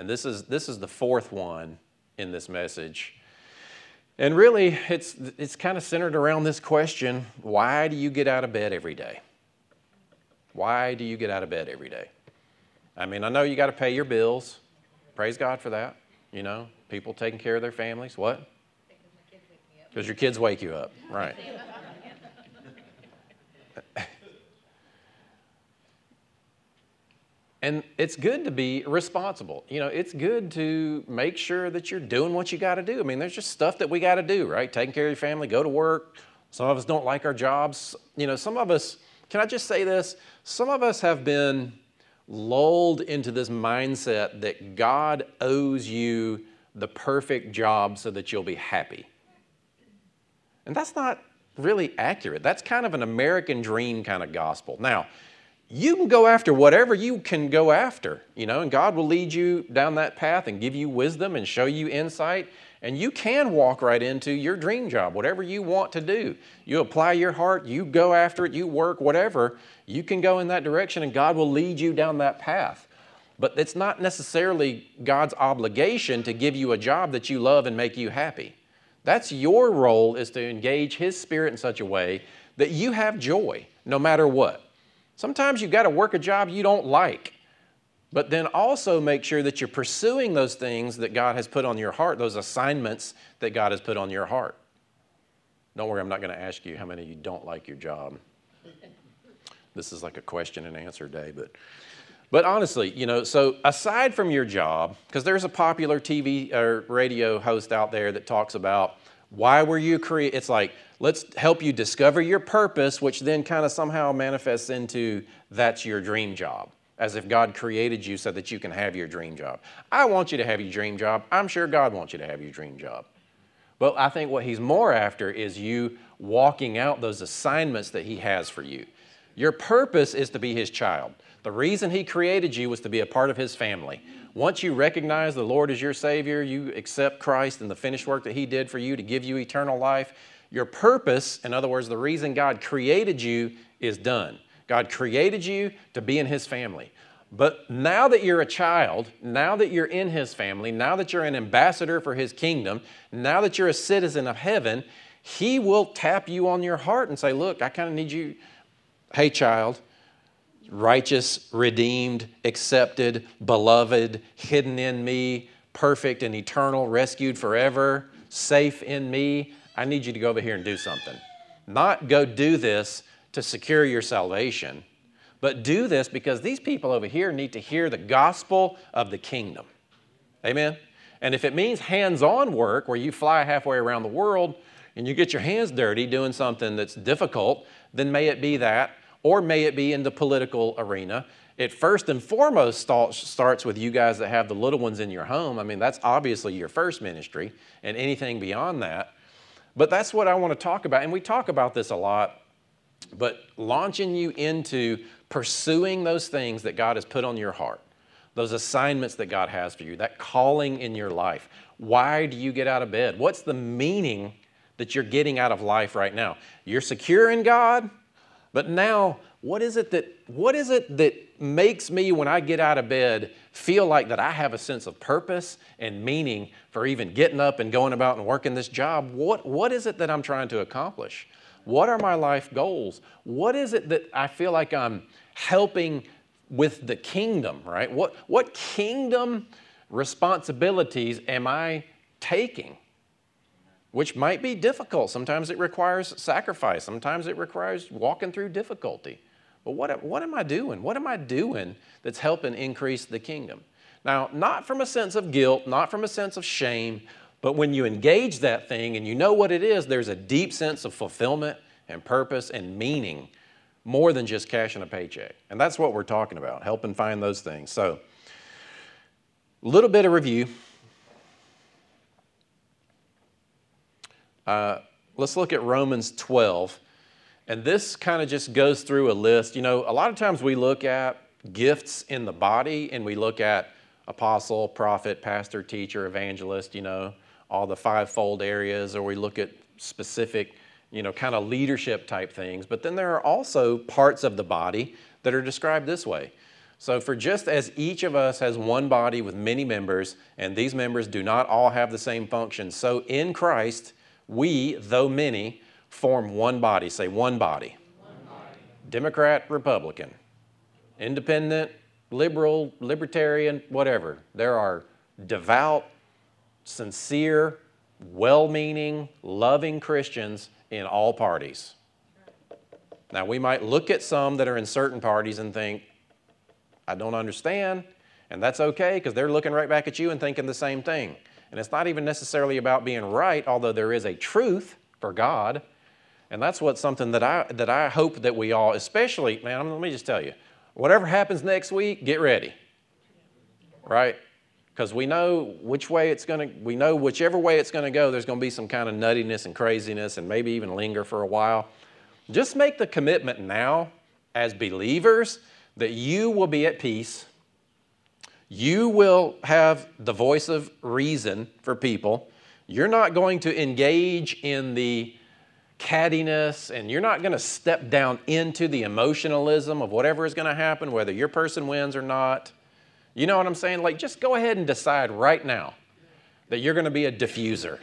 And this is, this is the fourth one in this message. And really, it's, it's kind of centered around this question why do you get out of bed every day? Why do you get out of bed every day? I mean, I know you got to pay your bills. Praise God for that. You know, people taking care of their families. What? Because your kids wake you up. Right. and it's good to be responsible. You know, it's good to make sure that you're doing what you got to do. I mean, there's just stuff that we got to do, right? Taking care of your family, go to work. Some of us don't like our jobs. You know, some of us, can I just say this? Some of us have been lulled into this mindset that God owes you the perfect job so that you'll be happy. And that's not really accurate. That's kind of an American dream kind of gospel. Now, you can go after whatever you can go after, you know, and God will lead you down that path and give you wisdom and show you insight. And you can walk right into your dream job, whatever you want to do. You apply your heart, you go after it, you work, whatever. You can go in that direction and God will lead you down that path. But it's not necessarily God's obligation to give you a job that you love and make you happy. That's your role is to engage His Spirit in such a way that you have joy no matter what. Sometimes you've got to work a job you don't like. But then also make sure that you're pursuing those things that God has put on your heart, those assignments that God has put on your heart. Don't worry, I'm not going to ask you how many of you don't like your job. This is like a question and answer day, but but honestly, you know, so aside from your job, because there's a popular TV or radio host out there that talks about why were you created? It's like, let's help you discover your purpose, which then kind of somehow manifests into that's your dream job as if God created you so that you can have your dream job. I want you to have your dream job. I'm sure God wants you to have your dream job. But I think what He's more after is you walking out those assignments that He has for you. Your purpose is to be His child. The reason He created you was to be a part of His family. Once you recognize the Lord as your Savior, you accept Christ and the finished work that He did for you to give you eternal life, your purpose, in other words, the reason God created you, is done. God created you to be in His family. But now that you're a child, now that you're in His family, now that you're an ambassador for His kingdom, now that you're a citizen of heaven, He will tap you on your heart and say, Look, I kind of need you. Hey, child, righteous, redeemed, accepted, beloved, hidden in me, perfect and eternal, rescued forever, safe in me. I need you to go over here and do something. Not go do this to secure your salvation, but do this because these people over here need to hear the gospel of the kingdom. Amen? And if it means hands on work where you fly halfway around the world and you get your hands dirty doing something that's difficult, then may it be that, or may it be in the political arena. It first and foremost starts with you guys that have the little ones in your home. I mean, that's obviously your first ministry, and anything beyond that. But that's what I want to talk about. And we talk about this a lot but launching you into pursuing those things that God has put on your heart, those assignments that God has for you, that calling in your life. Why do you get out of bed? What's the meaning that you're getting out of life right now? You're secure in God, but now what is it that what is it that makes me when I get out of bed feel like that I have a sense of purpose and meaning for even getting up and going about and working this job? What what is it that I'm trying to accomplish? What are my life goals? What is it that I feel like I'm helping with the kingdom, right? What, what kingdom responsibilities am I taking? Which might be difficult. Sometimes it requires sacrifice, sometimes it requires walking through difficulty. But what, what am I doing? What am I doing that's helping increase the kingdom? Now, not from a sense of guilt, not from a sense of shame, but when you engage that thing and you know what it is, there's a deep sense of fulfillment and purpose and meaning more than just cashing a paycheck. And that's what we're talking about, helping find those things. So, a little bit of review. Uh, let's look at Romans 12. And this kind of just goes through a list. You know, a lot of times we look at gifts in the body and we look at apostle, prophet, pastor, teacher, evangelist, you know, all the fivefold areas, or we look at specific, you know, kind of leadership type things. But then there are also parts of the body that are described this way. So, for just as each of us has one body with many members, and these members do not all have the same function, so in Christ, we, though many, form one body. Say one body. Democrat, Republican, independent, liberal, libertarian, whatever. There are devout, sincere, well meaning, loving Christians in all parties. Now, we might look at some that are in certain parties and think, I don't understand, and that's okay because they're looking right back at you and thinking the same thing. And it's not even necessarily about being right, although there is a truth for God. And that's what's something that I, that I hope that we all, especially, man, let me just tell you, whatever happens next week, get ready. Right? Because we know which way it's going to, we know whichever way it's going to go, there's going to be some kind of nuttiness and craziness and maybe even linger for a while. Just make the commitment now as believers that you will be at peace. You will have the voice of reason for people. You're not going to engage in the cattiness and you're not going to step down into the emotionalism of whatever is going to happen, whether your person wins or not. You know what I'm saying? Like, just go ahead and decide right now that you're going to be a diffuser.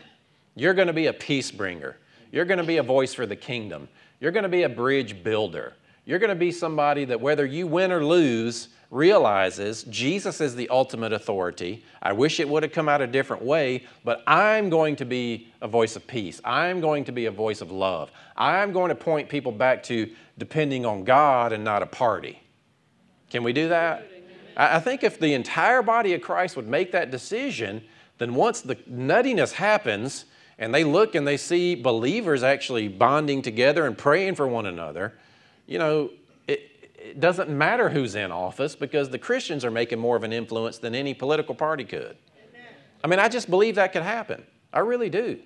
You're going to be a peace bringer. You're going to be a voice for the kingdom. You're going to be a bridge builder. You're going to be somebody that whether you win or lose, realizes Jesus is the ultimate authority. I wish it would have come out a different way, but I'm going to be a voice of peace. I'm going to be a voice of love. I'm going to point people back to depending on God and not a party. Can we do that? I think if the entire body of Christ would make that decision, then once the nuttiness happens and they look and they see believers actually bonding together and praying for one another, you know, it doesn't matter who's in office because the Christians are making more of an influence than any political party could. Amen. I mean, I just believe that could happen. I really do.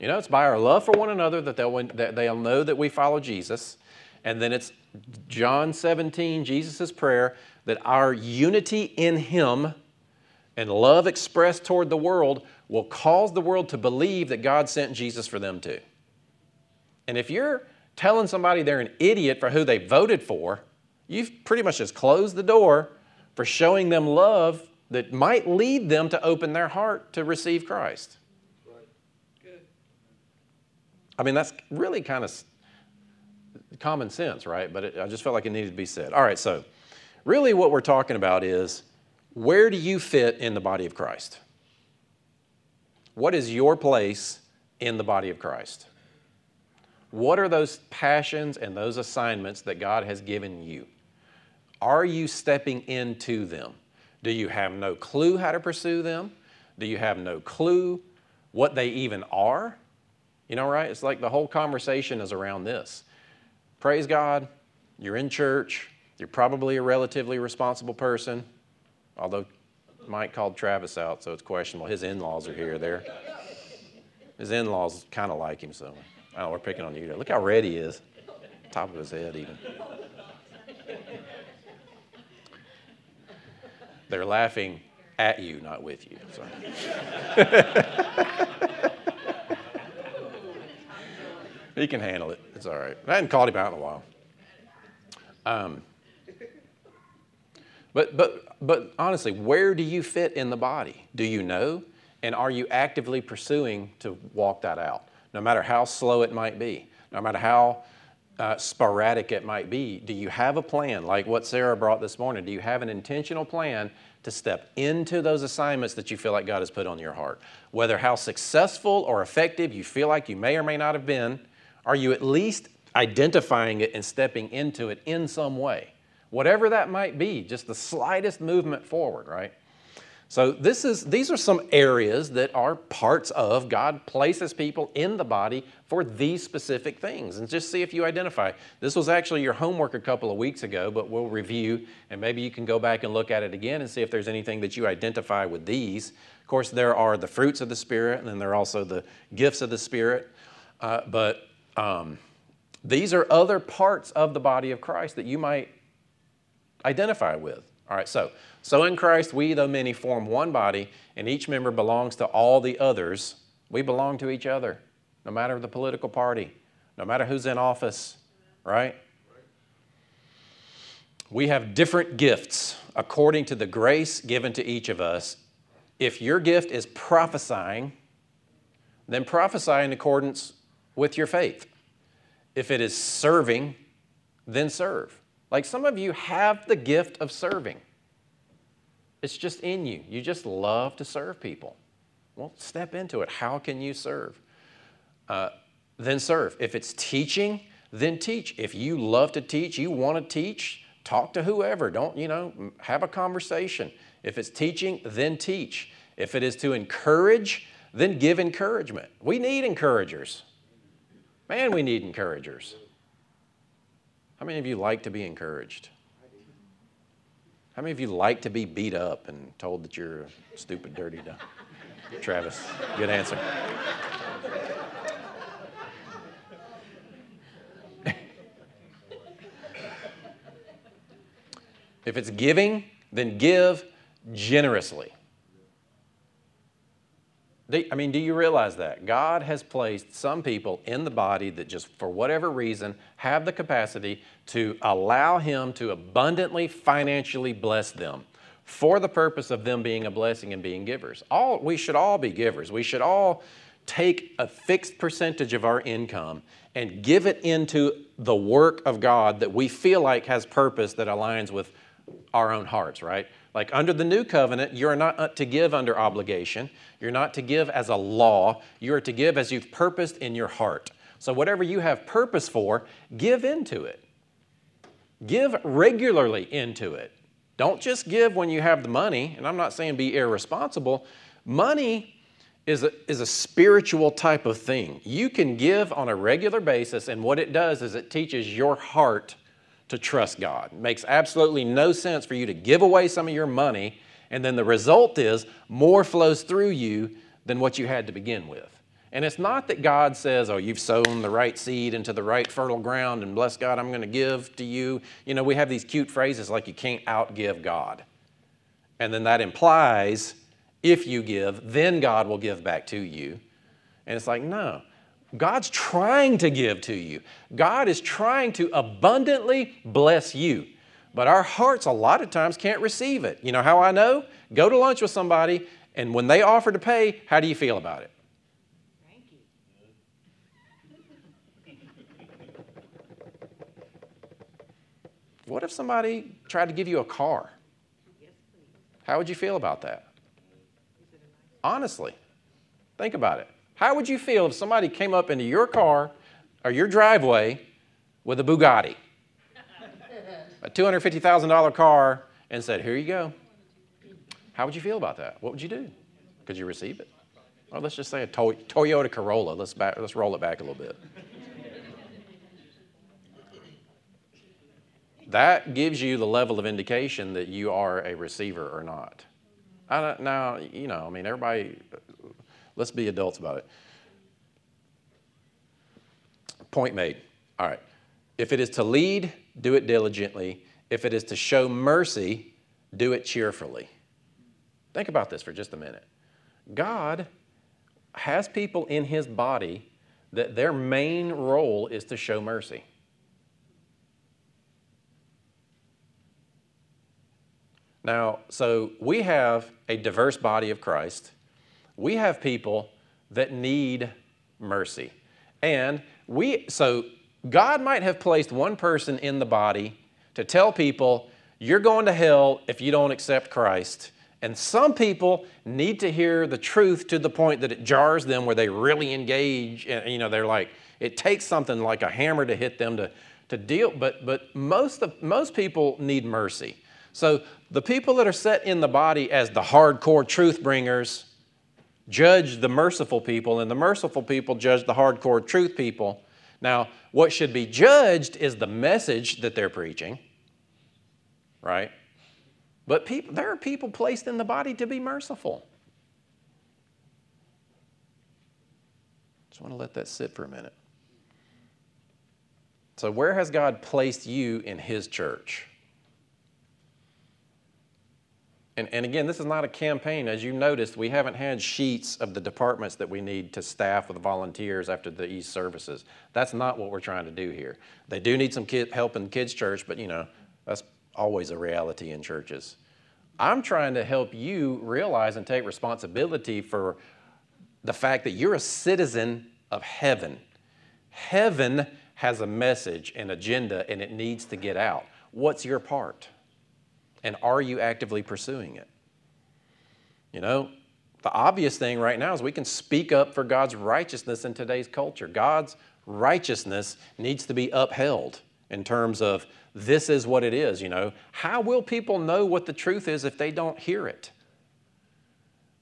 You know, it's by our love for one another that they'll, that they'll know that we follow Jesus. And then it's John 17, Jesus' prayer, that our unity in Him and love expressed toward the world will cause the world to believe that God sent Jesus for them too. And if you're telling somebody they're an idiot for who they voted for, you've pretty much just closed the door for showing them love that might lead them to open their heart to receive Christ. I mean, that's really kind of common sense, right? But it, I just felt like it needed to be said. All right, so really what we're talking about is where do you fit in the body of Christ? What is your place in the body of Christ? What are those passions and those assignments that God has given you? Are you stepping into them? Do you have no clue how to pursue them? Do you have no clue what they even are? You know, right? It's like the whole conversation is around this. Praise God, you're in church, you're probably a relatively responsible person, although Mike called Travis out, so it's questionable. His in laws are here, there. His in laws kind of like him, so know we're picking on you. Look how red he is, top of his head, even. They're laughing at you, not with you. Sorry. he can handle it. It's all right. I hadn't called him out in a while. Um, but, but, but honestly, where do you fit in the body? Do you know? And are you actively pursuing to walk that out? No matter how slow it might be, no matter how uh, sporadic it might be, do you have a plan like what Sarah brought this morning? Do you have an intentional plan to step into those assignments that you feel like God has put on your heart? Whether how successful or effective you feel like you may or may not have been, are you at least identifying it and stepping into it in some way? Whatever that might be, just the slightest movement forward, right? So this is these are some areas that are parts of God places people in the body for these specific things and just see if you identify. This was actually your homework a couple of weeks ago, but we'll review and maybe you can go back and look at it again and see if there's anything that you identify with these. Of course, there are the fruits of the Spirit and then there are also the gifts of the Spirit. Uh, but um, these are other parts of the body of Christ that you might identify with. All right, so so in Christ we though many form one body, and each member belongs to all the others. We belong to each other, no matter the political party, no matter who's in office, right? We have different gifts according to the grace given to each of us. If your gift is prophesying, then prophesy in accordance with your faith. If it is serving, then serve. Like some of you have the gift of serving. It's just in you. You just love to serve people. Well, step into it. How can you serve? Uh, then serve. If it's teaching, then teach. If you love to teach, you want to teach, talk to whoever. Don't, you know, have a conversation. If it's teaching, then teach. If it is to encourage, then give encouragement. We need encouragers. Man, we need encouragers. How many of you like to be encouraged? How many of you like to be beat up and told that you're a stupid, dirty dumb? Travis, good answer. if it's giving, then give generously. I mean, do you realize that? God has placed some people in the body that just, for whatever reason, have the capacity to allow Him to abundantly financially bless them for the purpose of them being a blessing and being givers. All, we should all be givers. We should all take a fixed percentage of our income and give it into the work of God that we feel like has purpose that aligns with our own hearts, right? Like under the new covenant, you're not uh, to give under obligation. You're not to give as a law. You are to give as you've purposed in your heart. So whatever you have purpose for, give into it. Give regularly into it. Don't just give when you have the money. And I'm not saying be irresponsible. Money is a, is a spiritual type of thing. You can give on a regular basis, and what it does is it teaches your heart to trust God. It makes absolutely no sense for you to give away some of your money, and then the result is more flows through you than what you had to begin with. And it's not that God says, oh, you've sown the right seed into the right fertile ground, and bless God, I'm going to give to you. You know, we have these cute phrases like you can't outgive God. And then that implies if you give, then God will give back to you. And it's like, no. God's trying to give to you. God is trying to abundantly bless you. But our hearts, a lot of times, can't receive it. You know how I know? Go to lunch with somebody, and when they offer to pay, how do you feel about it? Thank you. What if somebody tried to give you a car? How would you feel about that? Honestly, think about it. How would you feel if somebody came up into your car or your driveway with a Bugatti, a $250,000 car, and said, Here you go? How would you feel about that? What would you do? Could you receive it? Or let's just say a Toyota Corolla. Let's, back, let's roll it back a little bit. that gives you the level of indication that you are a receiver or not. now, you know, I mean, everybody, Let's be adults about it. Point made. All right. If it is to lead, do it diligently. If it is to show mercy, do it cheerfully. Think about this for just a minute. God has people in his body that their main role is to show mercy. Now, so we have a diverse body of Christ we have people that need mercy. And we, so God might have placed one person in the body to tell people, you're going to hell if you don't accept Christ. And some people need to hear the truth to the point that it jars them where they really engage. And, you know, they're like, it takes something like a hammer to hit them to, to deal. But, but most, of, most people need mercy. So the people that are set in the body as the hardcore truth bringers judge the merciful people, and the merciful people judge the hardcore truth people. Now, what should be judged is the message that they're preaching, right? But people, there are people placed in the body to be merciful. Just want to let that sit for a minute. So, where has God placed you in His church? And, and again, this is not a campaign. As you noticed, we haven't had sheets of the departments that we need to staff with volunteers after the East services. That's not what we're trying to do here. They do need some kid, help in kids' church, but you know, that's always a reality in churches. I'm trying to help you realize and take responsibility for the fact that you're a citizen of heaven. Heaven has a message, an agenda, and it needs to get out. What's your part? And are you actively pursuing it? You know, the obvious thing right now is we can speak up for God's righteousness in today's culture. God's righteousness needs to be upheld in terms of this is what it is, you know. How will people know what the truth is if they don't hear it?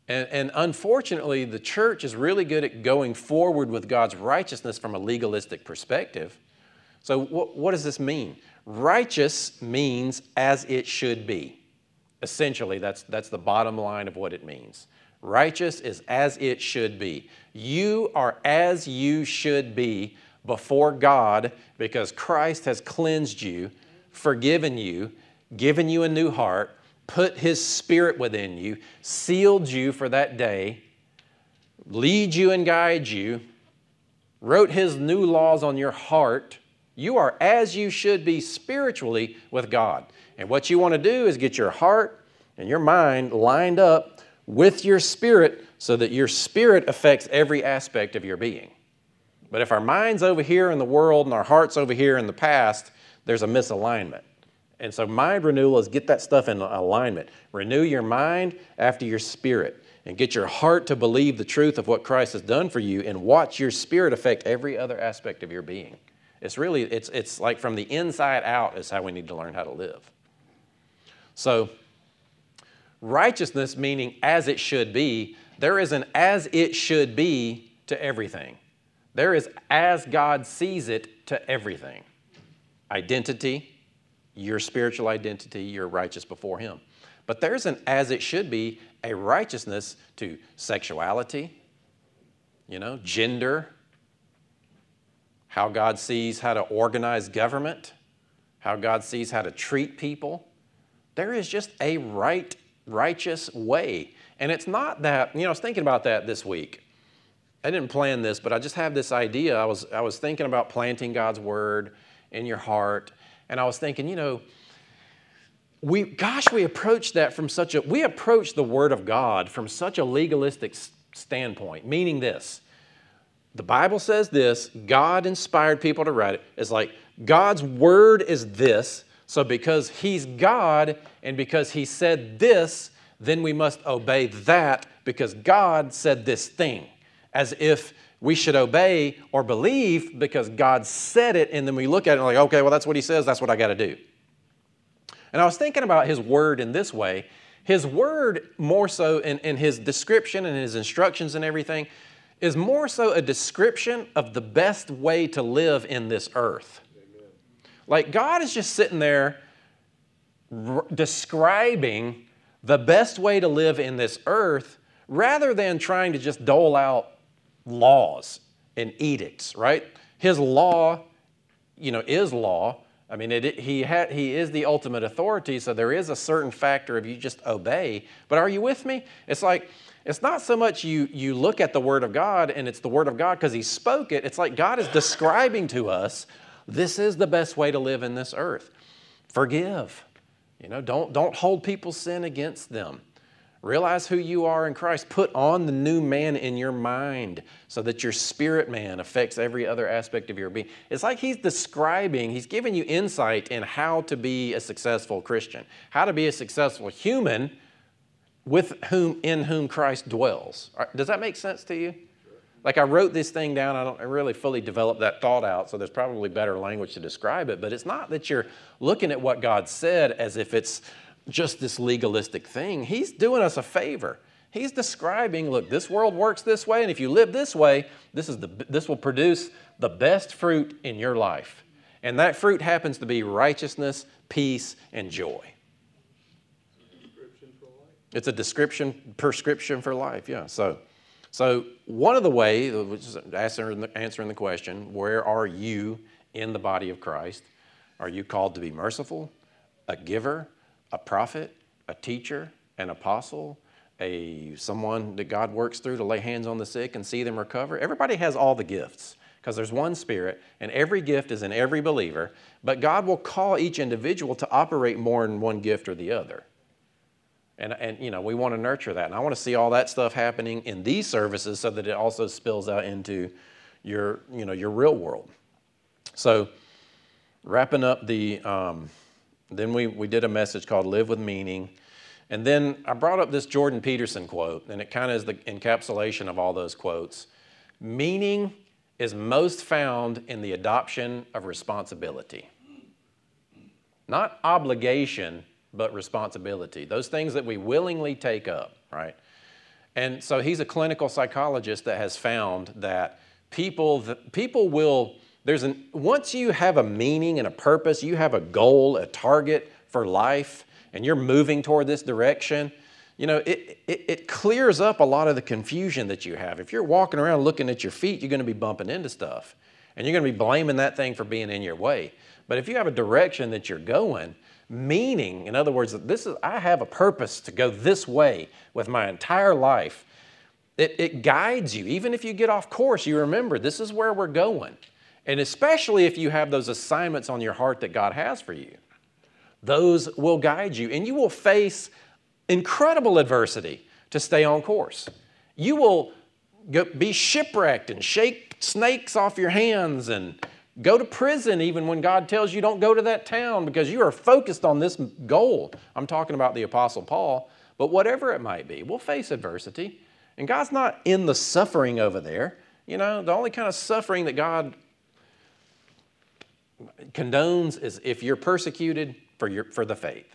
And, and, unfortunately, the church is really good at going forward with God's righteousness from a legalistic perspective. So, what, what does this mean? Righteous means as it should be. Essentially, that's, that's the bottom line of what it means. Righteous is as it should be. You are as you should be before God because Christ has cleansed you, forgiven you, given you a new heart, put His Spirit within you, sealed you for that day, lead you and guide you, wrote His new laws on your heart you are as you should be spiritually with God. And what you want to do is get your heart and your mind lined up with your spirit so that your spirit affects every aspect of your being. But if our mind's over here in the world and our heart's over here in the past, there's a misalignment. And so, mind renewal is get that stuff in alignment. Renew your mind after your spirit and get your heart to believe the truth of what Christ has done for you and watch your spirit affect every other aspect of your being. It's really, it's, it's like from the inside out is how we need to learn how to live. So, righteousness meaning as it should be, there is an as it should be to everything. There is as God sees it to everything. Identity, your spiritual identity, you're righteous before Him. But there's an as it should be, a righteousness to sexuality, you know, gender, how God sees how to organize government, how God sees how to treat people. There is just a right, righteous way. And it's not that, you know, I was thinking about that this week. I didn't plan this, but I just have this idea. I was, I was thinking about planting God's word in your heart, and I was thinking, you know, we, gosh, we approach that from such a, we approach the word of God from such a legalistic standpoint, meaning this the Bible says this God inspired people to write it. It's like God's word is this. So because He's God and because He said this, then we must obey that because God said this thing. As if we should obey or believe because God said it, and then we look at it and like, okay, well, that's what He says, that's what I got to do. And I was thinking about His word in this way. His word, more so in, in His description and His instructions and everything, is more so a description of the best way to live in this earth. Amen. Like God is just sitting there r- describing the best way to live in this earth rather than trying to just dole out laws and edicts, right? His law, you know, is law. I mean, it, he, ha- he is the ultimate authority, so there is a certain factor of you just obey. But are you with me? It's like, it's not so much you, you look at the Word of God and it's the Word of God because He spoke it. It's like God is describing to us this is the best way to live in this earth. Forgive. You know, don't, don't hold people's sin against them. Realize who you are in Christ. Put on the new man in your mind so that your spirit man affects every other aspect of your being. It's like he's describing, he's giving you insight in how to be a successful Christian, how to be a successful human with whom in whom Christ dwells. Does that make sense to you? Like I wrote this thing down, I don't really fully develop that thought out, so there's probably better language to describe it, but it's not that you're looking at what God said as if it's just this legalistic thing. He's doing us a favor. He's describing, look, this world works this way, and if you live this way, this, is the, this will produce the best fruit in your life. And that fruit happens to be righteousness, peace, and joy. It's a description, prescription for life, yeah. So, so one of the ways, which is answering the, answering the question, where are you in the body of Christ? Are you called to be merciful, a giver, a prophet, a teacher, an apostle, a someone that God works through to lay hands on the sick and see them recover? Everybody has all the gifts because there's one spirit and every gift is in every believer, but God will call each individual to operate more in one gift or the other. And, and you know, we want to nurture that. And I want to see all that stuff happening in these services so that it also spills out into your, you know, your real world. So, wrapping up the, um, then we, we did a message called Live with Meaning. And then I brought up this Jordan Peterson quote, and it kind of is the encapsulation of all those quotes. Meaning is most found in the adoption of responsibility. Not obligation, but responsibility. Those things that we willingly take up, right? And so he's a clinical psychologist that has found that people, people will, there's an, once you have a meaning and a purpose, you have a goal, a target for life, and you're moving toward this direction, you know, it, it, it, clears up a lot of the confusion that you have. If you're walking around looking at your feet, you're going to be bumping into stuff. And you're going to be blaming that thing for being in your way. But if you have a direction that you're going, meaning, in other words, that this is, I have a purpose to go this way with my entire life, it, it guides you. Even if you get off course, you remember this is where we're going. And especially if you have those assignments on your heart that God has for you, those will guide you. And you will face incredible adversity to stay on course. You will be shipwrecked and shake snakes off your hands and Go to prison even when God tells you don't go to that town because you are focused on this goal. I'm talking about the Apostle Paul, but whatever it might be, we'll face adversity. And God's not in the suffering over there. You know, the only kind of suffering that God condones is if you're persecuted for, your, for the faith,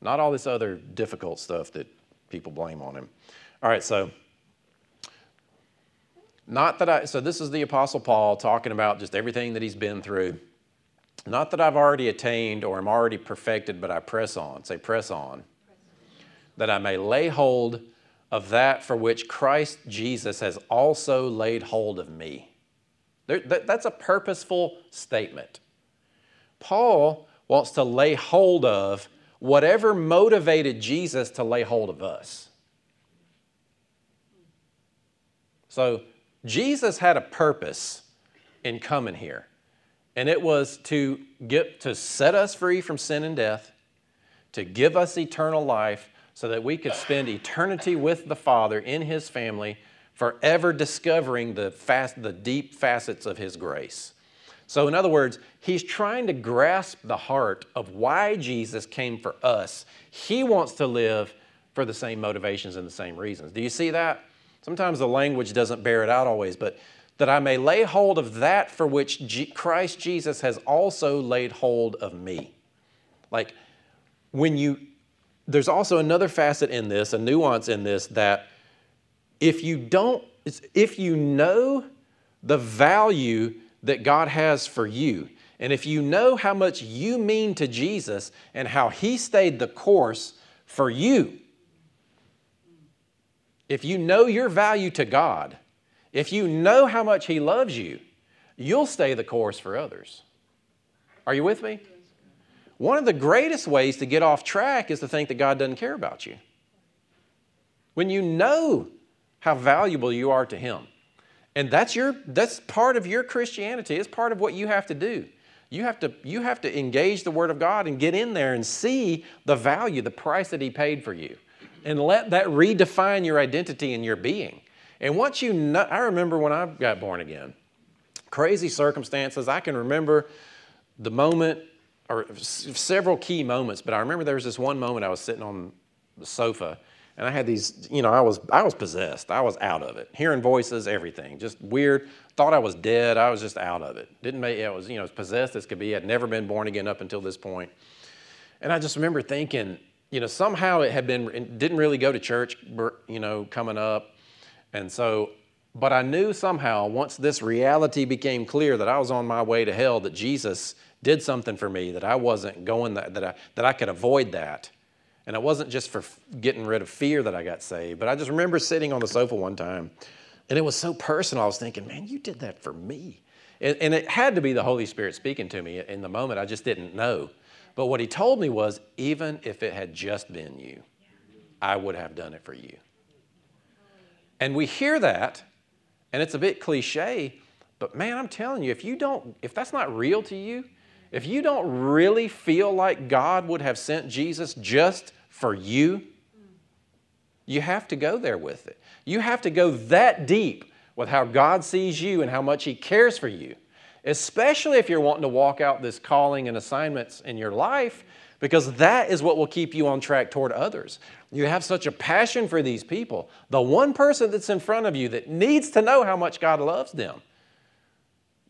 not all this other difficult stuff that people blame on Him. All right, so not that I, so this is the Apostle Paul talking about just everything that he's been through. Not that I've already attained or am already perfected, but I press on. Say, press on. That I may lay hold of that for which Christ Jesus has also laid hold of me. There, that, that's a purposeful statement. Paul wants to lay hold of whatever motivated Jesus to lay hold of us. So, Jesus had a purpose in coming here, and it was to get to set us free from sin and death, to give us eternal life so that we could spend eternity with the Father in his family, forever discovering the fast, the deep facets of his grace. So, in other words, he's trying to grasp the heart of why Jesus came for us. He wants to live for the same motivations and the same reasons. Do you see that? Sometimes the language doesn't bear it out always, but that I may lay hold of that for which G- Christ Jesus has also laid hold of me. Like when you, there's also another facet in this, a nuance in this that if you don't, if you know the value that God has for you, and if you know how much you mean to Jesus and how He stayed the course for you, if you know your value to God, if you know how much He loves you, you'll stay the course for others. Are you with me? One of the greatest ways to get off track is to think that God doesn't care about you. When you know how valuable you are to Him, and that's your that's part of your Christianity. It's part of what you have to do. You have to you have to engage the Word of God and get in there and see the value, the price that He paid for you and let that redefine your identity and your being. And once you know, I remember when I got born again, crazy circumstances. I can remember the moment, or several key moments, but I remember there was this one moment I was sitting on the sofa and I had these, you know, I was I was possessed. I was out of it. Hearing voices, everything, just weird. Thought I was dead. I was just out of it. Didn't make it was, you know, as possessed as could be. I'd never been born again up until this point. And I just remember thinking, you know, somehow it had been, it didn't really go to church, you know, coming up. And so, but I knew somehow once this reality became clear that I was on my way to hell, that Jesus did something for me, that I wasn't going that, that I, that I could avoid that. And it wasn't just for getting rid of fear that I got saved, but I just remember sitting on the sofa one time and it was so personal. I was thinking, man, you did that for me. And, and it had to be the Holy Spirit speaking to me in the moment. I just didn't know. But what he told me was, even if it had just been you, I would have done it for you. And we hear that, and it's a bit cliche, but man, I'm telling you, if you don't, if that's not real to you, if you don't really feel like God would have sent Jesus just for you, you have to go there with it. You have to go that deep with how God sees you and how much He cares for you, especially if you're wanting to walk out this calling and assignments in your life, because that is what will keep you on track toward others. You have such a passion for these people. The one person that's in front of you that needs to know how much God loves them.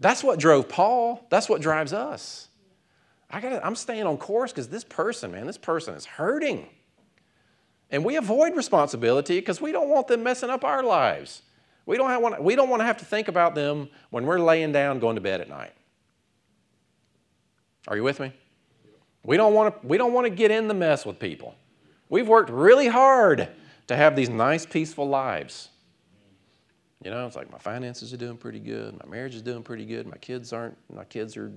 That's what drove Paul. That's what drives us. I gotta, I'm staying on course because this person, man, this person is hurting. And we avoid responsibility because we don't want them messing up our lives. We don't, have, we don't want to have to think about them when we're laying down going to bed at night. Are you with me? We don't want to, we don't want to get in the mess with people. We've worked really hard to have these nice, peaceful lives. You know, it's like my finances are doing pretty good, my marriage is doing pretty good, my kids aren't, my kids are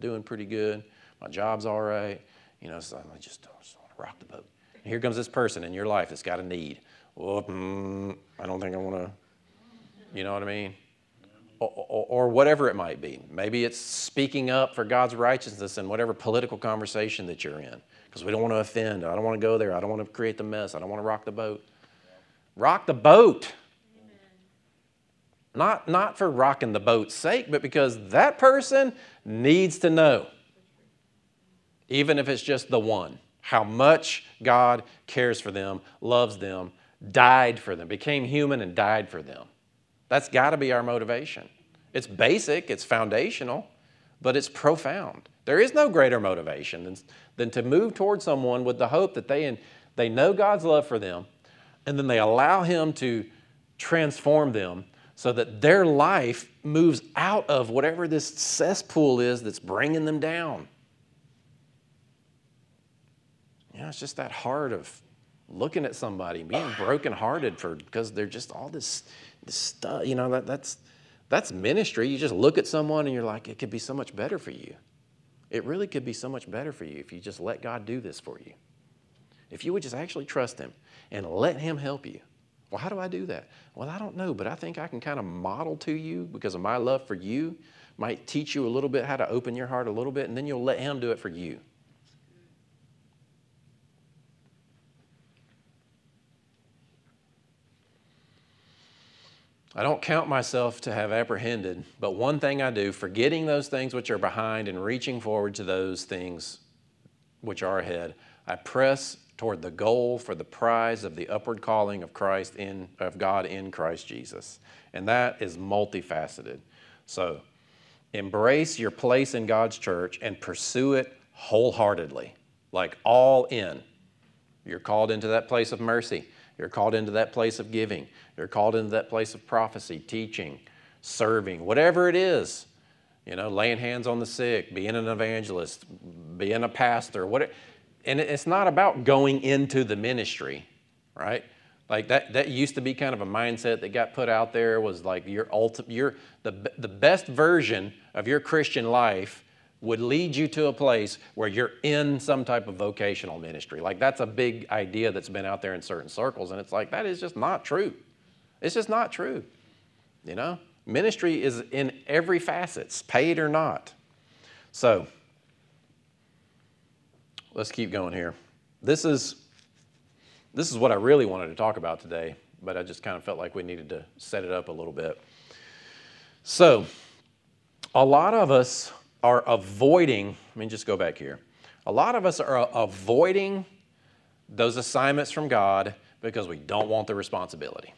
doing pretty good, my job's all right. You know, so I just, just want to rock the boat. And here comes this person in your life that's got a need. Well, mm, I don't think I want to you know what I mean? Or, or, or, whatever it might be. Maybe it's speaking up for God's righteousness in whatever political conversation that you're in. Because we don't want to offend. I don't want to go there. I don't want to create the mess. I don't want to rock the boat. Rock the boat. Not, not for rocking the boat's sake, but because that person needs to know, even if it's just the one, how much God cares for them, loves them, died for them, became human and died for them. That's got to be our motivation. It's basic, it's foundational, but it's profound. There is no greater motivation than, than to move toward someone with the hope that they, they know God's love for them, and then they allow Him to transform them so that their life moves out of whatever this cesspool is that's bringing them down. You know, it's just that heart of looking at somebody, being brokenhearted for because they're just all this stuff, you know, that, that's, that's ministry. You just look at someone and you're like, it could be so much better for you. It really could be so much better for you if you just let God do this for you. If you would just actually trust Him and let Him help you. Well, how do I do that? Well, I don't know, but I think I can kind of model to you because of my love for you, might teach you a little bit how to open your heart a little bit, and then you'll let Him do it for you. I don't count myself to have apprehended, but one thing I do, forgetting those things which are behind and reaching forward to those things which are ahead, I press toward the goal for the prize of the upward calling of Christ in of God in Christ Jesus. And that is multifaceted. So, embrace your place in God's church and pursue it wholeheartedly, like all in. You're called into that place of mercy. You're called into that place of giving. You're called into that place of prophecy, teaching, serving, whatever it is. You know, laying hands on the sick, being an evangelist, being a pastor, what and it's not about going into the ministry, right? Like that, that used to be kind of a mindset that got put out there was like your ultimate, your, the, the best version of your Christian life would lead you to a place where you're in some type of vocational ministry. Like that's a big idea that's been out there in certain circles, and it's like that is just not true. It's just not true. You know, ministry is in every facet, paid or not. So let's keep going here. This is this is what I really wanted to talk about today, but I just kind of felt like we needed to set it up a little bit. So, a lot of us are avoiding, let me just go back here. A lot of us are avoiding those assignments from God because we don't want the responsibility.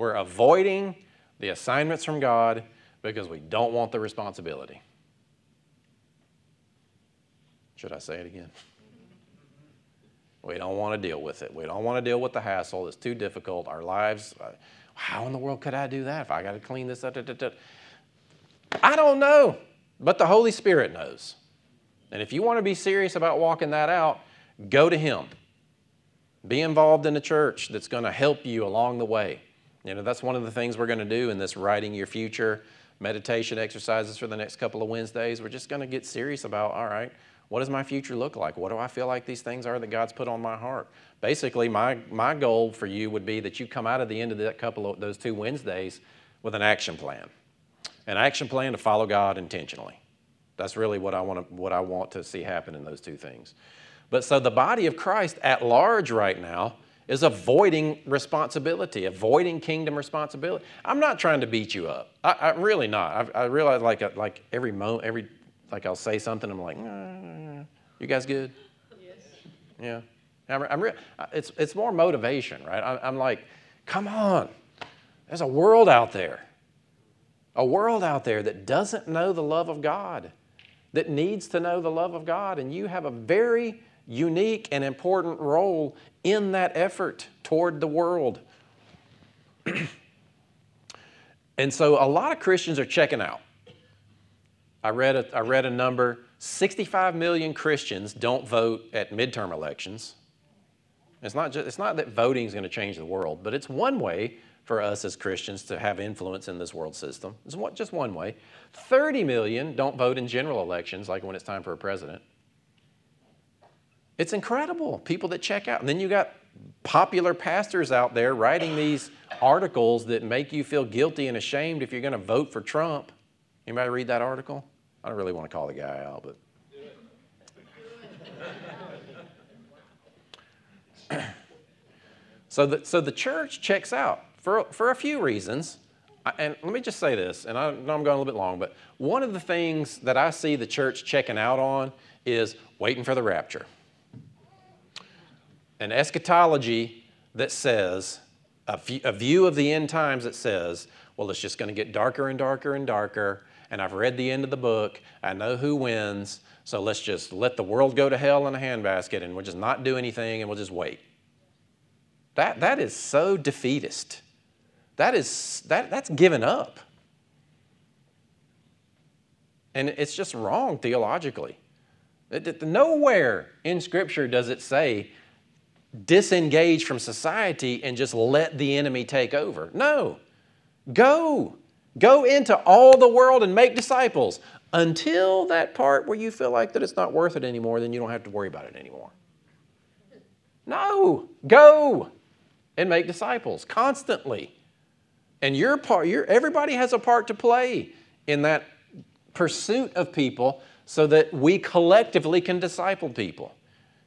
We're avoiding the assignments from God because we don't want the responsibility. Should I say it again? We don't want to deal with it. We don't want to deal with the hassle. It's too difficult. Our lives, uh, how in the world could I do that if I got to clean this up? I don't know, but the Holy Spirit knows. And if you want to be serious about walking that out, go to Him. Be involved in a church that's going to help you along the way. You know, that's one of the things we're going to do in this writing your future meditation exercises for the next couple of Wednesdays. We're just going to get serious about, all right, what does my future look like? What do I feel like these things are that God's put on my heart? Basically, my, my goal for you would be that you come out of the end of that couple of those two Wednesdays with an action plan. An action plan to follow God intentionally. That's really what I want to, what I want to see happen in those two things. But so the body of Christ at large right now is avoiding responsibility, avoiding kingdom responsibility. I'm not trying to beat you up. I, am really not. I, I realize like uh, like every moment, every like I'll say something, I'm like, nah, you guys good? Yes. Yeah. I'm, I'm re- it's it's more motivation, right? I, I'm like, come on, there's a world out there, a world out there that doesn't know the love of God, that needs to know the love of God, and you have a very unique and important role in that effort toward the world. and so a lot of Christians are checking out. I read a, I read a number 65 million Christians don't vote at midterm elections. It's not, just, it's not that voting is going to change the world, but it's one way for us as Christians to have influence in this world system. It's just one way. 30 million don't vote in general elections, like when it's time for a president. It's incredible, people that check out. And then you got popular pastors out there writing these articles that make you feel guilty and ashamed if you're going to vote for Trump. Anybody read that article? I don't really want to call the guy out, but. so, the, so the church checks out for, for a few reasons. And let me just say this, and I know I'm going a little bit long, but one of the things that I see the church checking out on is waiting for the rapture an eschatology that says, a, view of the end times that says, well, it's just going to get darker and darker and darker, and I've read the end of the book, I know who wins, so let's just let the world go to hell in a handbasket and we'll just not do anything and we'll just wait. That, that is so defeatist. That is, that, that's given up. And it's just wrong theologically. nowhere in Scripture does it say disengage from society and just let the enemy take over. No. Go. Go into all the world and make disciples until that part where you feel like that it's not worth it anymore, then you don't have to worry about it anymore. No. Go and make disciples constantly. And your part, your, everybody has a part to play in that pursuit of people so that we collectively can disciple people.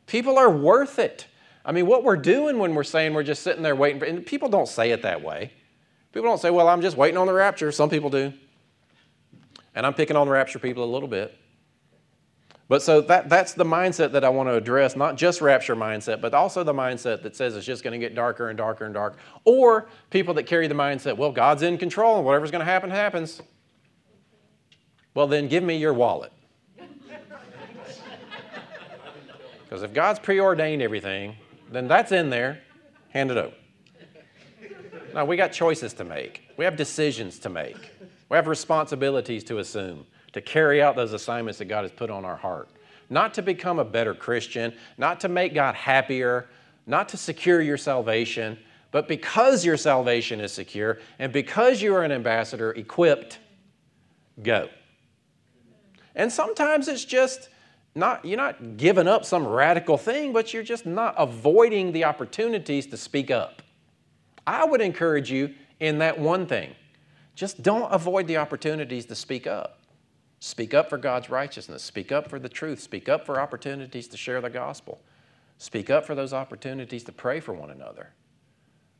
People are worth it. I mean, what we're doing when we're saying we're just sitting there waiting for, and people don't say it that way. People don't say, well, I'm just waiting on the rapture. Some people do. And I'm picking on the rapture people a little bit. But so that, that's the mindset that I want to address, not just rapture mindset, but also the mindset that says it's just going to get darker and darker and darker. Or people that carry the mindset, well, God's in control and whatever's going to happen happens. Well, then give me your wallet. Because if God's preordained everything, then that's in there. Hand it over. Now, we got choices to make. We have decisions to make. We have responsibilities to assume, to carry out those assignments that God has put on our heart. Not to become a better Christian, not to make God happier, not to secure your salvation, but because your salvation is secure and because you are an ambassador equipped, go. And sometimes it's just not, you're not giving up some radical thing, but you're just not avoiding the opportunities to speak up. I would encourage you in that one thing. Just don't avoid the opportunities to speak up. Speak up for God's righteousness. Speak up for the truth. Speak up for opportunities to share the gospel. Speak up for those opportunities to pray for one another.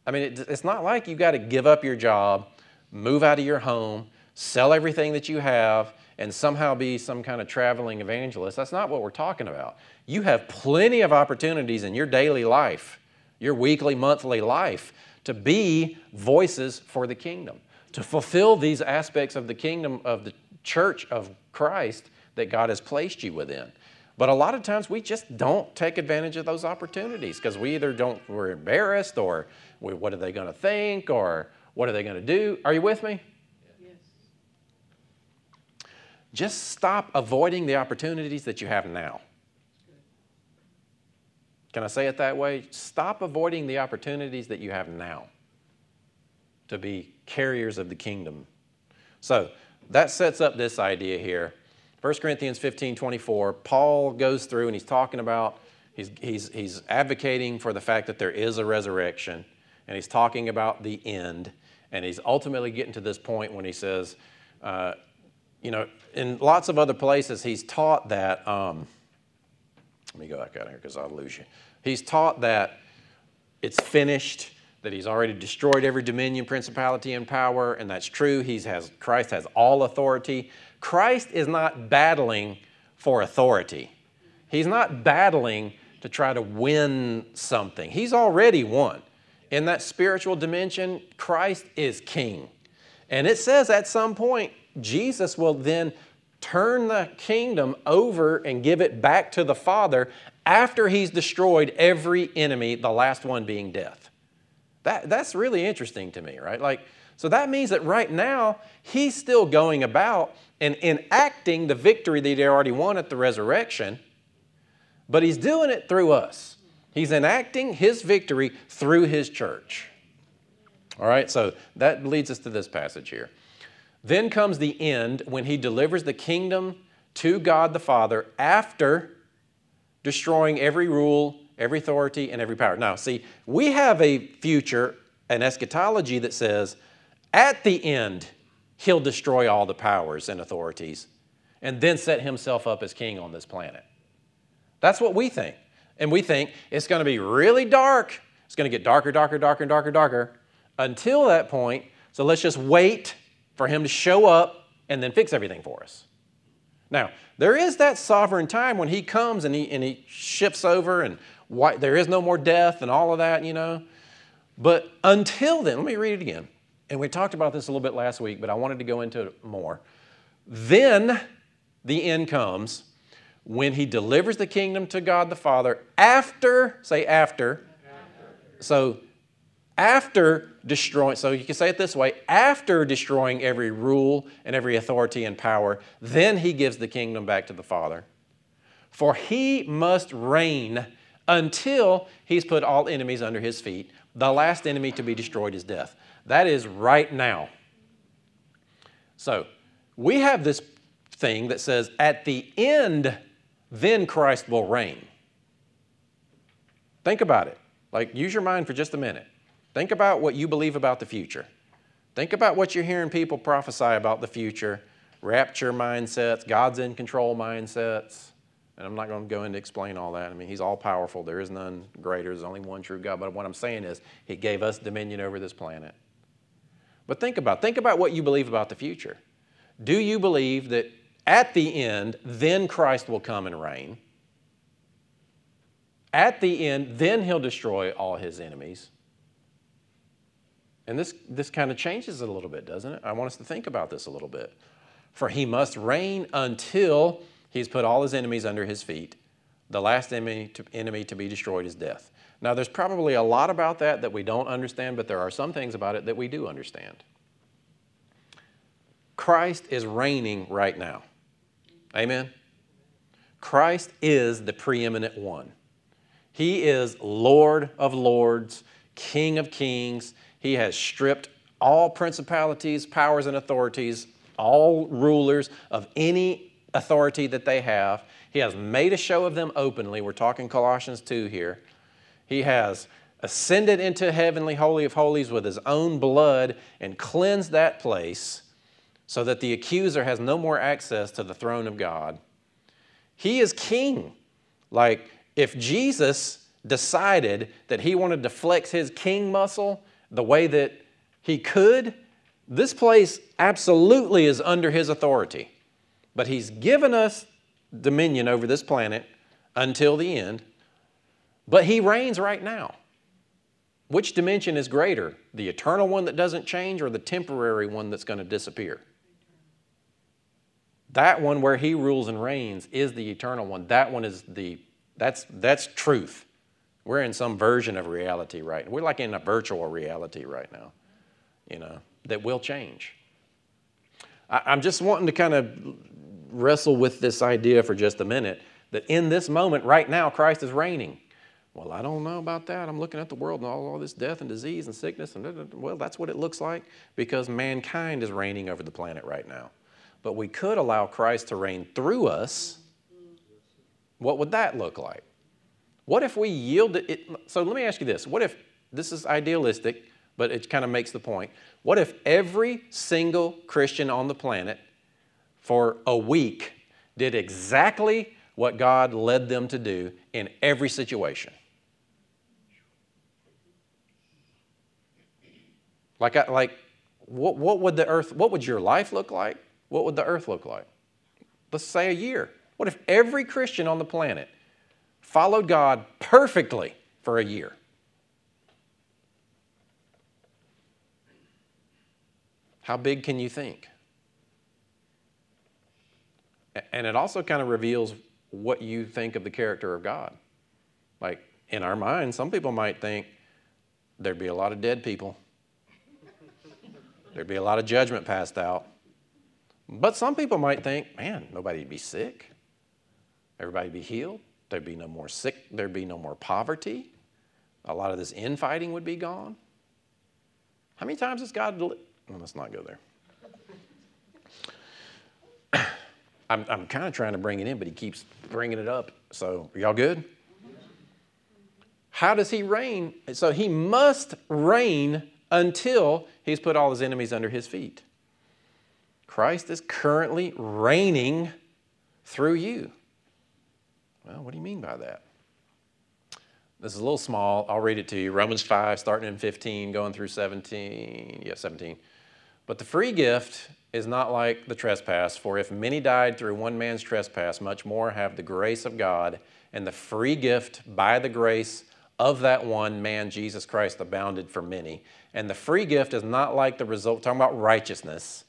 I mean, it's not like you've got to give up your job, move out of your home, sell everything that you have, and somehow be some kind of traveling evangelist. That's not what we're talking about. You have plenty of opportunities in your daily life, your weekly, monthly life, to be voices for the kingdom, to fulfill these aspects of the kingdom of the church of Christ that God has placed you within. But a lot of times we just don't take advantage of those opportunities because we either don't, we're embarrassed or we, what are they going to think or what are they going to do? Are you with me? Yes. Just stop avoiding the opportunities that you have now. Can I say it that way? Stop avoiding the opportunities that you have now to be carriers of the kingdom. So that sets up this idea here. 1 Corinthians 15 24, Paul goes through and he's talking about, he's, he's, he's advocating for the fact that there is a resurrection, and he's talking about the end. And he's ultimately getting to this point when he says, uh, you know, in lots of other places, he's taught that. Um, let me go back out here because I'll lose you. He's taught that it's finished, that he's already destroyed every dominion, principality, and power, and that's true. He has Christ has all authority. Christ is not battling for authority. He's not battling to try to win something. He's already won. In that spiritual dimension, Christ is king. And it says at some point, Jesus will then turn the kingdom over and give it back to the Father after he's destroyed every enemy, the last one being death. That, that's really interesting to me, right? Like, so that means that right now, he's still going about and enacting the victory that he already won at the resurrection, but he's doing it through us. He's enacting his victory through his church. All right, so that leads us to this passage here. Then comes the end when he delivers the kingdom to God the Father after destroying every rule, every authority, and every power. Now, see, we have a future, an eschatology that says at the end, he'll destroy all the powers and authorities and then set himself up as king on this planet. That's what we think. And we think it's going to be really dark. It's going to get darker, darker, darker, darker, darker until that point. So let's just wait for him to show up and then fix everything for us. Now, there is that sovereign time when he comes and he, and he shifts over and why, there is no more death and all of that, you know. But until then, let me read it again. And we talked about this a little bit last week, but I wanted to go into it more. Then the end comes when he delivers the kingdom to God the Father after, say after. after. So after destroying, so you can say it this way after destroying every rule and every authority and power, then he gives the kingdom back to the Father. For he must reign until he's put all enemies under his feet. The last enemy to be destroyed is death. That is right now. So we have this thing that says at the end, then Christ will reign. Think about it. Like, use your mind for just a minute. Think about what you believe about the future. Think about what you're hearing people prophesy about the future rapture mindsets, God's in control mindsets. And I'm not going to go into explain all that. I mean, He's all powerful. There is none greater. There's only one true God. But what I'm saying is, He gave us dominion over this planet. But think about think about what you believe about the future. Do you believe that at the end, then Christ will come and reign? At the end, then He'll destroy all His enemies. And this, this kind of changes it a little bit, doesn't it? I want us to think about this a little bit. For he must reign until he's put all his enemies under his feet. The last enemy to, enemy to be destroyed is death. Now, there's probably a lot about that that we don't understand, but there are some things about it that we do understand. Christ is reigning right now. Amen? Christ is the preeminent one. He is Lord of lords, King of kings. He has stripped all principalities, powers, and authorities, all rulers of any authority that they have. He has made a show of them openly. We're talking Colossians 2 here. He has ascended into heavenly holy of holies with his own blood and cleansed that place so that the accuser has no more access to the throne of God. He is king. Like if Jesus decided that he wanted to flex his king muscle, the way that he could, this place absolutely is under his authority. But he's given us dominion over this planet until the end. But he reigns right now. Which dimension is greater, the eternal one that doesn't change or the temporary one that's going to disappear? That one where he rules and reigns is the eternal one. That one is the that's that's truth. We're in some version of reality right. We're like in a virtual reality right now, you know, that will change. I, I'm just wanting to kind of wrestle with this idea for just a minute that in this moment right now Christ is reigning. Well, I don't know about that. I'm looking at the world and all, all this death and disease and sickness. And well, that's what it looks like because mankind is reigning over the planet right now. But we could allow Christ to reign through us. What would that look like? What if we yielded it? So let me ask you this. What if, this is idealistic, but it kind of makes the point. What if every single Christian on the planet for a week did exactly what God led them to do in every situation? Like, I, like what, what would the earth, what would your life look like? What would the earth look like? Let's say a year. What if every Christian on the planet followed God perfectly for a year? How big can you think? And it also kind of reveals what you think of the character of God. Like in our minds, some people might think there'd be a lot of dead people. There'd be a lot of judgment passed out. But some people might think, man, nobody'd be sick. Everybody'd be healed. There'd be no more sick. There'd be no more poverty. A lot of this infighting would be gone. How many times has God? Well, let's not go there. I'm, I'm kind of trying to bring it in, but he keeps bringing it up. So, are y'all good? How does he reign? So, he must reign until he's put all his enemies under his feet. Christ is currently reigning through you. Well, what do you mean by that? This is a little small. I'll read it to you. Romans 5, starting in 15, going through 17. Yeah, 17. But the free gift is not like the trespass, for if many died through one man's trespass, much more have the grace of God and the free gift by the grace of that one man, Jesus Christ, abounded for many. And the free gift is not like the result, talking about righteousness.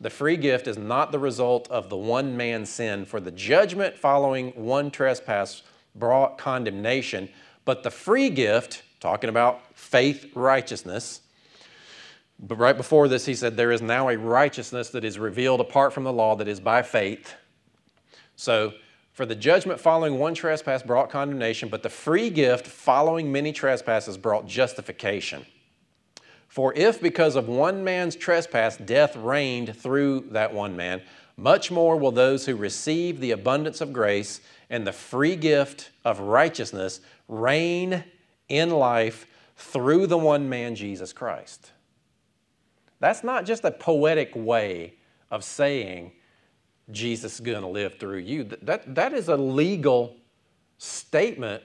The free gift is not the result of the one man's sin, for the judgment following one trespass brought condemnation. But the free gift, talking about faith righteousness, but right before this, he said, There is now a righteousness that is revealed apart from the law that is by faith. So, for the judgment following one trespass brought condemnation, but the free gift following many trespasses brought justification. For if because of one man's trespass death reigned through that one man, much more will those who receive the abundance of grace and the free gift of righteousness reign in life through the one man, Jesus Christ. That's not just a poetic way of saying Jesus is going to live through you. That, that is a legal statement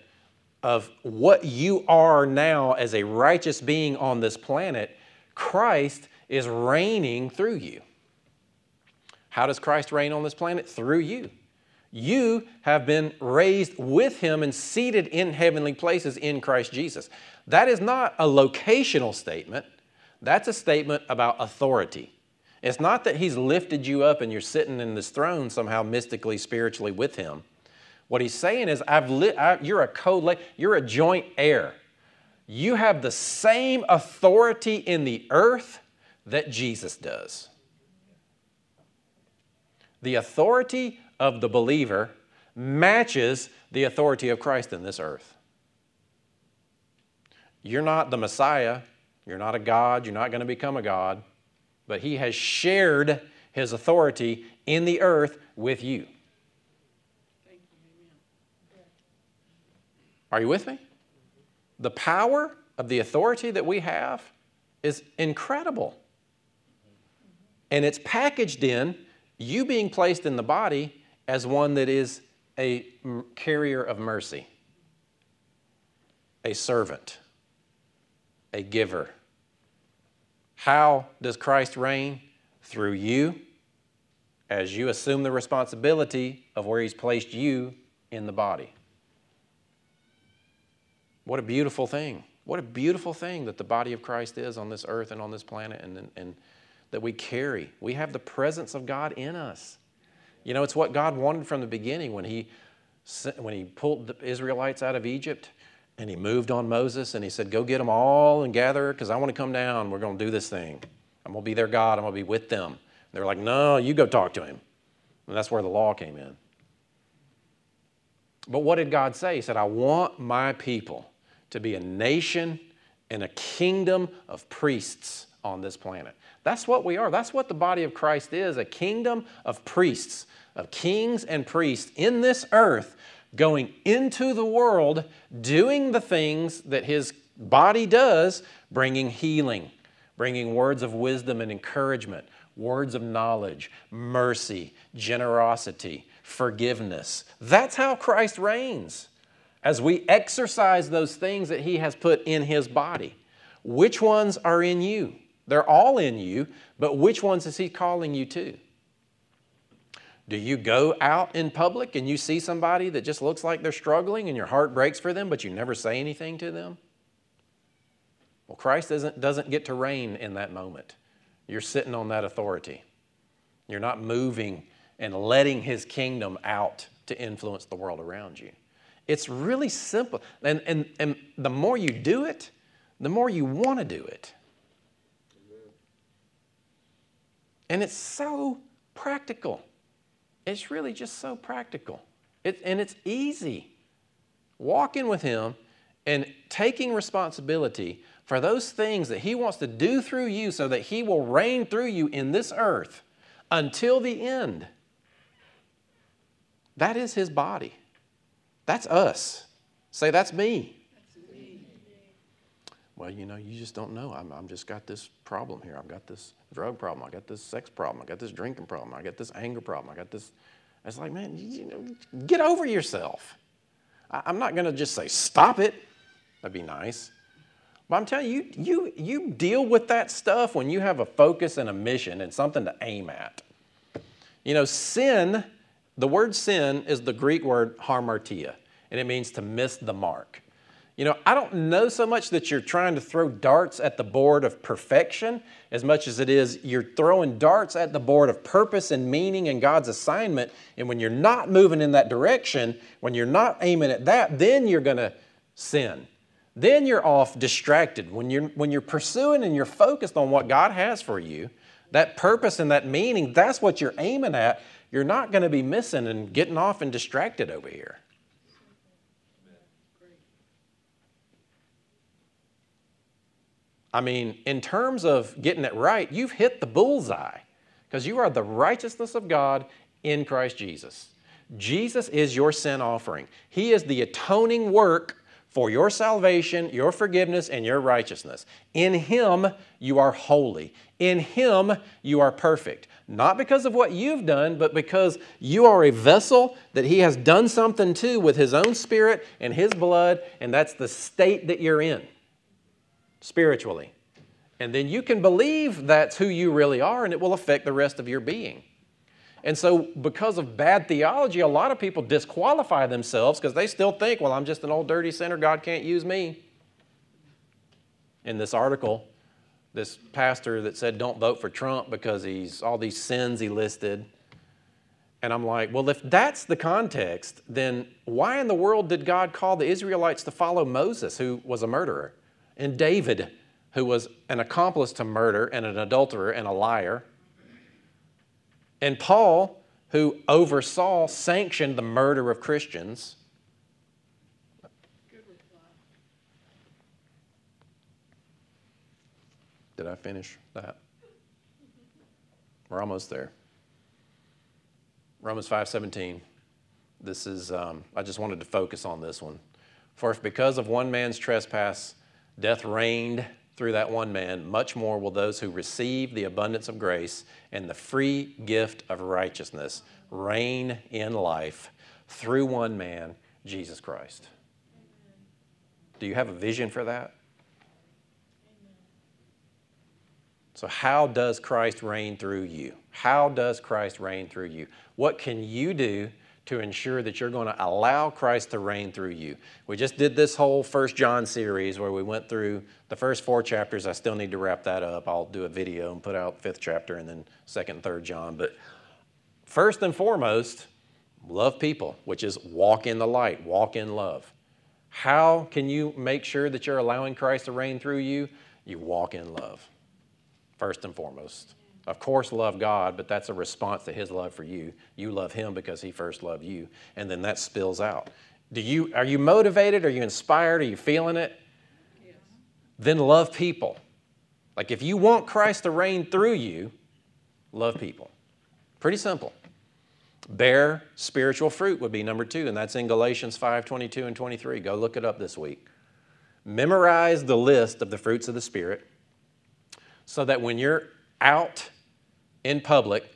of what you are now as a righteous being on this planet. Christ is reigning through you. How does Christ reign on this planet? Through you. You have been raised with him and seated in heavenly places in Christ Jesus. That is not a locational statement. That's a statement about authority. It's not that he's lifted you up and you're sitting in this throne somehow mystically, spiritually with him. What he's saying is, I've li- I, you're a co you're a joint heir. You have the same authority in the earth that Jesus does. The authority of the believer matches the authority of Christ in this earth. You're not the Messiah, you're not a God, you're not going to become a God, but He has shared His authority in the earth with you. Are you with me? The power of the authority that we have is incredible. And it's packaged in you being placed in the body as one that is a carrier of mercy, a servant a giver. How does Christ reign? Through you, as you assume the responsibility of where He's placed you in the body. What a beautiful thing. What a beautiful thing that the body of Christ is on this earth and on this planet and, and, that we carry. We have the presence of God in us. You know, it's what God wanted from the beginning when he, when he pulled the Israelites out of Egypt and he moved on Moses and he said, Go get them all and gather because I want to come down. We're going to do this thing. I'm going to be their God. I'm going to be with them. They're like, No, you go talk to him. And that's where the law came in. But what did God say? He said, I want my people to be a nation and a kingdom of priests on this planet. That's what we are. That's what the body of Christ is a kingdom of priests, of kings and priests in this earth, going into the world, doing the things that his body does, bringing healing, bringing words of wisdom and encouragement, words of knowledge, mercy, generosity, forgiveness. That's how Christ reigns. As we exercise those things that He has put in His body, which ones are in you? They're all in you, but which ones is He calling you to? Do you go out in public and you see somebody that just looks like they're struggling and your heart breaks for them, but you never say anything to them? Well, Christ doesn't, doesn't get to reign in that moment. You're sitting on that authority. You're not moving and letting His kingdom out to influence the world around you. It's really simple. And, and, and the more you do it, the more you want to do it. And it's so practical. It's really just so practical. It, and it's easy. Walking with Him and taking responsibility for those things that He wants to do through you so that He will reign through you in this earth until the end. That is His body. That's us. Say, that's me. Well, you know, you just don't know. I'm, I'm just got this problem here. I've got this drug problem. I got this sex problem. I got this drinking problem. I got this anger problem. I got this. It's like, man, you know, get over yourself. I, I'm not going to just say, stop it. That'd be nice. But I'm telling you, you, you deal with that stuff when you have a focus and a mission and something to aim at. You know, sin, the word sin is the Greek word hamartia, and it means to miss the mark. You know, I don't know so much that you're trying to throw darts at the board of perfection as much as it is you're throwing darts at the board of purpose and meaning and God's assignment. And when you're not moving in that direction, when you're not aiming at that, then you're going to sin. Then you're off distracted. When you're, when you're pursuing and you're focused on what God has for you, that purpose and that meaning, that's what you're aiming at. You're not going to be missing and getting off and distracted over here. I mean, in terms of getting it right, you've hit the bullseye because you are the righteousness of God in Christ Jesus. Jesus is your sin offering, He is the atoning work for your salvation, your forgiveness, and your righteousness. In Him, you are holy. In Him, you are perfect. Not because of what you've done, but because you are a vessel that He has done something to with His own Spirit and His blood, and that's the state that you're in spiritually. And then you can believe that's who you really are, and it will affect the rest of your being. And so, because of bad theology, a lot of people disqualify themselves because they still think, well, I'm just an old dirty sinner, God can't use me. In this article, this pastor that said, don't vote for Trump because he's all these sins he listed. And I'm like, well, if that's the context, then why in the world did God call the Israelites to follow Moses, who was a murderer? and David, who was an accomplice to murder and an adulterer and a liar, and Paul, who oversaw, sanctioned the murder of Christians. Did I finish that? We're almost there. Romans 5:17. This is um, I just wanted to focus on this one. For if because of one man's trespass Death reigned through that one man, much more will those who receive the abundance of grace and the free gift of righteousness reign in life through one man, Jesus Christ. Do you have a vision for that? So, how does Christ reign through you? How does Christ reign through you? What can you do to ensure that you're going to allow Christ to reign through you. We just did this whole First John series where we went through the first four chapters. I still need to wrap that up. I'll do a video and put out fifth chapter and then second and third John. But First and foremost, love people, which is walk in the light, walk in love. How can you make sure that you're allowing Christ to reign through you? You walk in love, first and foremost. Of course, love God, but that's a response to His love for you. You love Him because He first loved you, and then that spills out. Do you, are you motivated? Are you inspired? Are you feeling it? Yes. Then love people. Like if you want Christ to reign through you, love people. Pretty simple. Bear spiritual fruit would be number two, and that's in Galatians 5 22 and 23. Go look it up this week. Memorize the list of the fruits of the Spirit so that when you're out in public,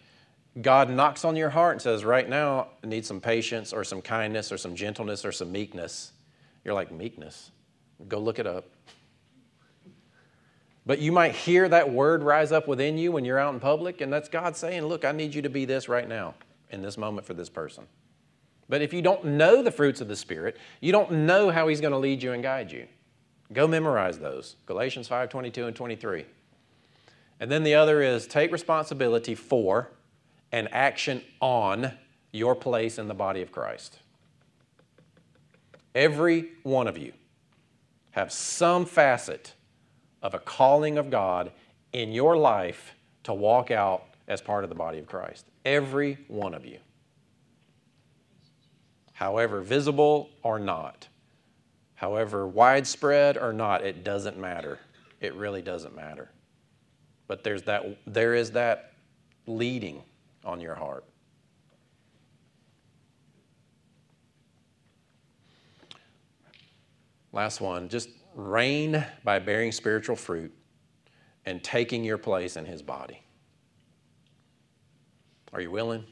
God knocks on your heart and says, Right now, I need some patience or some kindness or some gentleness or some meekness. You're like, Meekness? Go look it up. But you might hear that word rise up within you when you're out in public, and that's God saying, Look, I need you to be this right now in this moment for this person. But if you don't know the fruits of the Spirit, you don't know how He's going to lead you and guide you. Go memorize those Galatians 5 22 and 23. And then the other is take responsibility for and action on your place in the body of Christ. Every one of you have some facet of a calling of God in your life to walk out as part of the body of Christ. Every one of you. However visible or not, however widespread or not, it doesn't matter. It really doesn't matter. But there's that, there is that leading on your heart. Last one, just reign by bearing spiritual fruit and taking your place in his body. Are you willing?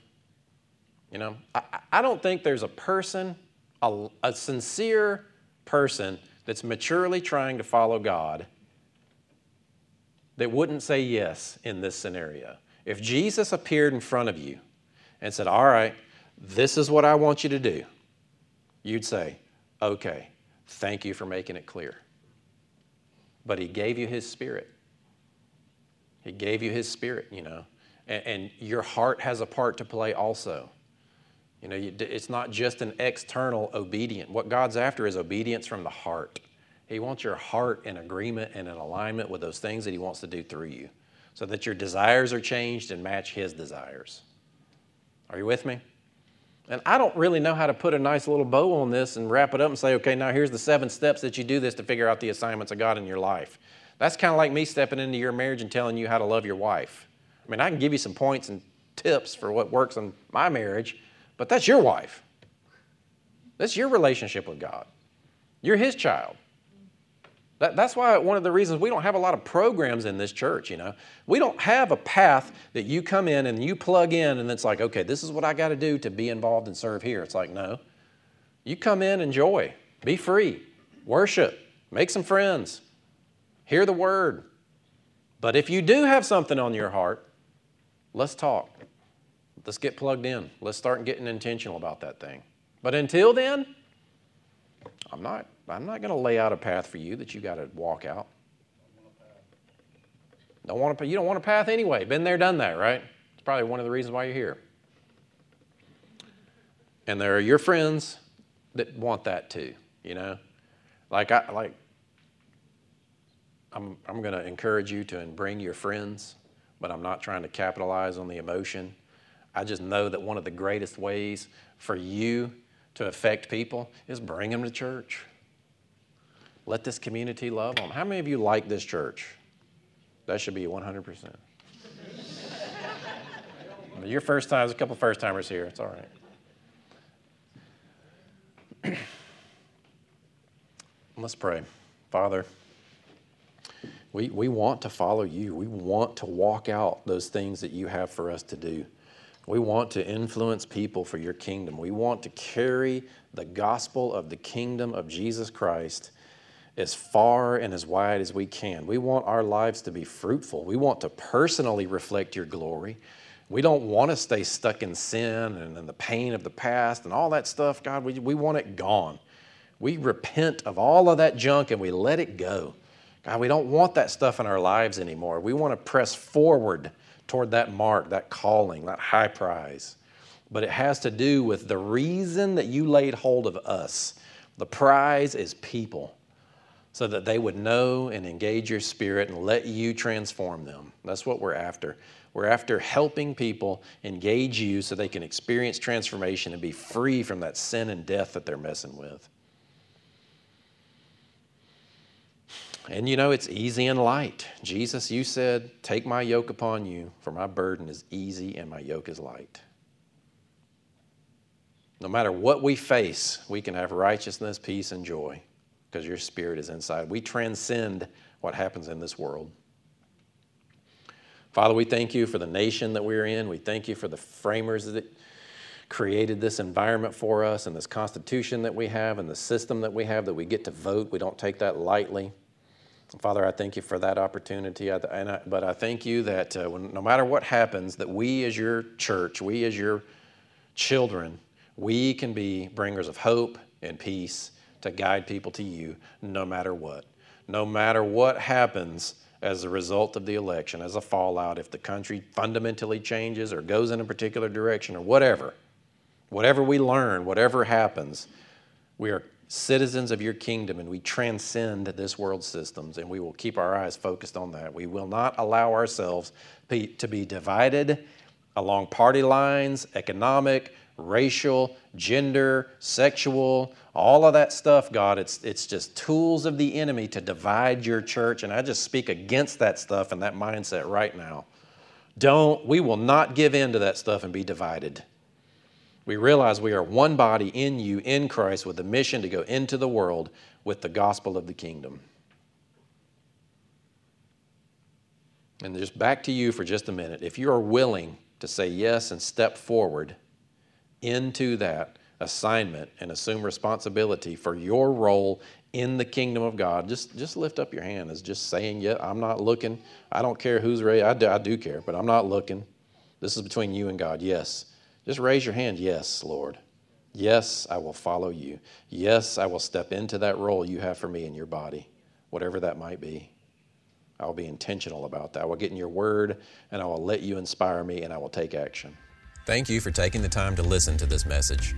You know, I, I don't think there's a person, a, a sincere person that's maturely trying to follow God that wouldn't say yes in this scenario. If Jesus appeared in front of you and said, All right, this is what I want you to do, you'd say, Okay, thank you for making it clear. But He gave you His Spirit. He gave you His Spirit, you know, and, and your heart has a part to play also. You know, it's not just an external obedience. What God's after is obedience from the heart. He wants your heart in agreement and in alignment with those things that He wants to do through you so that your desires are changed and match His desires. Are you with me? And I don't really know how to put a nice little bow on this and wrap it up and say, okay, now here's the seven steps that you do this to figure out the assignments of God in your life. That's kind of like me stepping into your marriage and telling you how to love your wife. I mean, I can give you some points and tips for what works in my marriage, but that's your wife. That's your relationship with God. You're His child. That, that's why one of the reasons we don't have a lot of programs in this church, you know. We don't have a path that you come in and you plug in and it's like, okay, this is what I got to do to be involved and serve here. It's like, no. You come in, enjoy, be free, worship, make some friends, hear the word. But if you do have something on your heart, let's talk. Let's get plugged in. Let's start getting intentional about that thing. But until then, I'm not I'm not going to lay out a path for you that you got to walk out. Don't want to, you don't want a path anyway. Been there, done that, right? It's probably one of the reasons why you're here. And there are your friends that want that too, you know? Like I like I'm I'm going to encourage you to bring your friends, but I'm not trying to capitalize on the emotion. I just know that one of the greatest ways for you to affect people is bring them to church. Let this community love them. How many of you like this church? That should be 100%. your first time, there's a couple first timers here. It's all right. Let's pray. Father, we, we want to follow you. We want to walk out those things that you have for us to do. We want to influence people for your kingdom. We want to carry the gospel of the kingdom of Jesus Christ as far and as wide as we can. We want our lives to be fruitful. We want to personally reflect your glory. We don't want to stay stuck in sin and in the pain of the past and all that stuff. God, we, we want it gone. We repent of all of that junk and we let it go. God, we don't want that stuff in our lives anymore. We want to press forward toward that mark, that calling, that high prize. but it has to do with the reason that you laid hold of us. The prize is people, so that they would know and engage your spirit and let you transform them. That's what we're after. We're after helping people engage you so they can experience transformation and be free from that sin and death that they're messing with. And you know, it's easy and light. Jesus, you said, Take my yoke upon you, for my burden is easy and my yoke is light. No matter what we face, we can have righteousness, peace, and joy because your spirit is inside. We transcend what happens in this world. Father, we thank you for the nation that we're in. We thank you for the framers that created this environment for us and this constitution that we have and the system that we have that we get to vote. We don't take that lightly. Father, I thank you for that opportunity. I, I, but I thank you that uh, when, no matter what happens, that we as your church, we as your children, we can be bringers of hope and peace to guide people to you no matter what. No matter what happens as a result of the election, as a fallout, if the country fundamentally changes or goes in a particular direction or whatever, whatever we learn, whatever happens, we are citizens of your kingdom and we transcend this world's systems and we will keep our eyes focused on that. We will not allow ourselves to be divided along party lines, economic, racial, gender, sexual, all of that stuff, God, it's, it's just tools of the enemy to divide your church. And I just speak against that stuff and that mindset right now. Don't, we will not give in to that stuff and be divided. We realize we are one body in you, in Christ, with the mission to go into the world with the gospel of the kingdom. And just back to you for just a minute. If you are willing to say yes and step forward, into that assignment and assume responsibility for your role in the kingdom of God, just, just lift up your hand as just saying, Yeah, I'm not looking. I don't care who's ready. I do, I do care, but I'm not looking. This is between you and God. Yes. Just raise your hand. Yes, Lord. Yes, I will follow you. Yes, I will step into that role you have for me in your body, whatever that might be. I will be intentional about that. I will get in your word and I will let you inspire me and I will take action. Thank you for taking the time to listen to this message.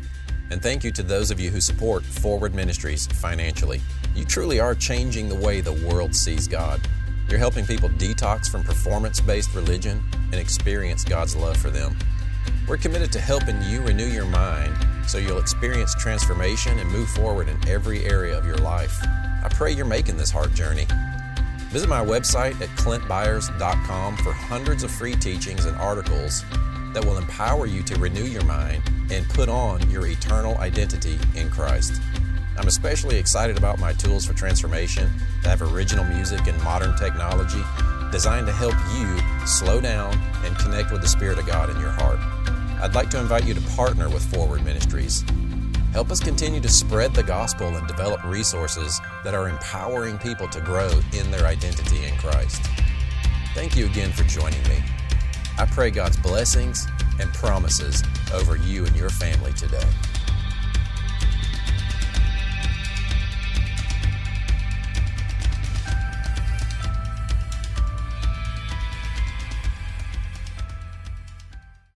And thank you to those of you who support Forward Ministries financially. You truly are changing the way the world sees God. You're helping people detox from performance based religion and experience God's love for them. We're committed to helping you renew your mind so you'll experience transformation and move forward in every area of your life. I pray you're making this heart journey. Visit my website at clintbyars.com for hundreds of free teachings and articles that will empower you to renew your mind and put on your eternal identity in Christ. I'm especially excited about my tools for transformation that have original music and modern technology designed to help you slow down and connect with the Spirit of God in your heart. I'd like to invite you to partner with Forward Ministries. Help us continue to spread the gospel and develop resources that are empowering people to grow in their identity in Christ. Thank you again for joining me. I pray God's blessings and promises over you and your family today.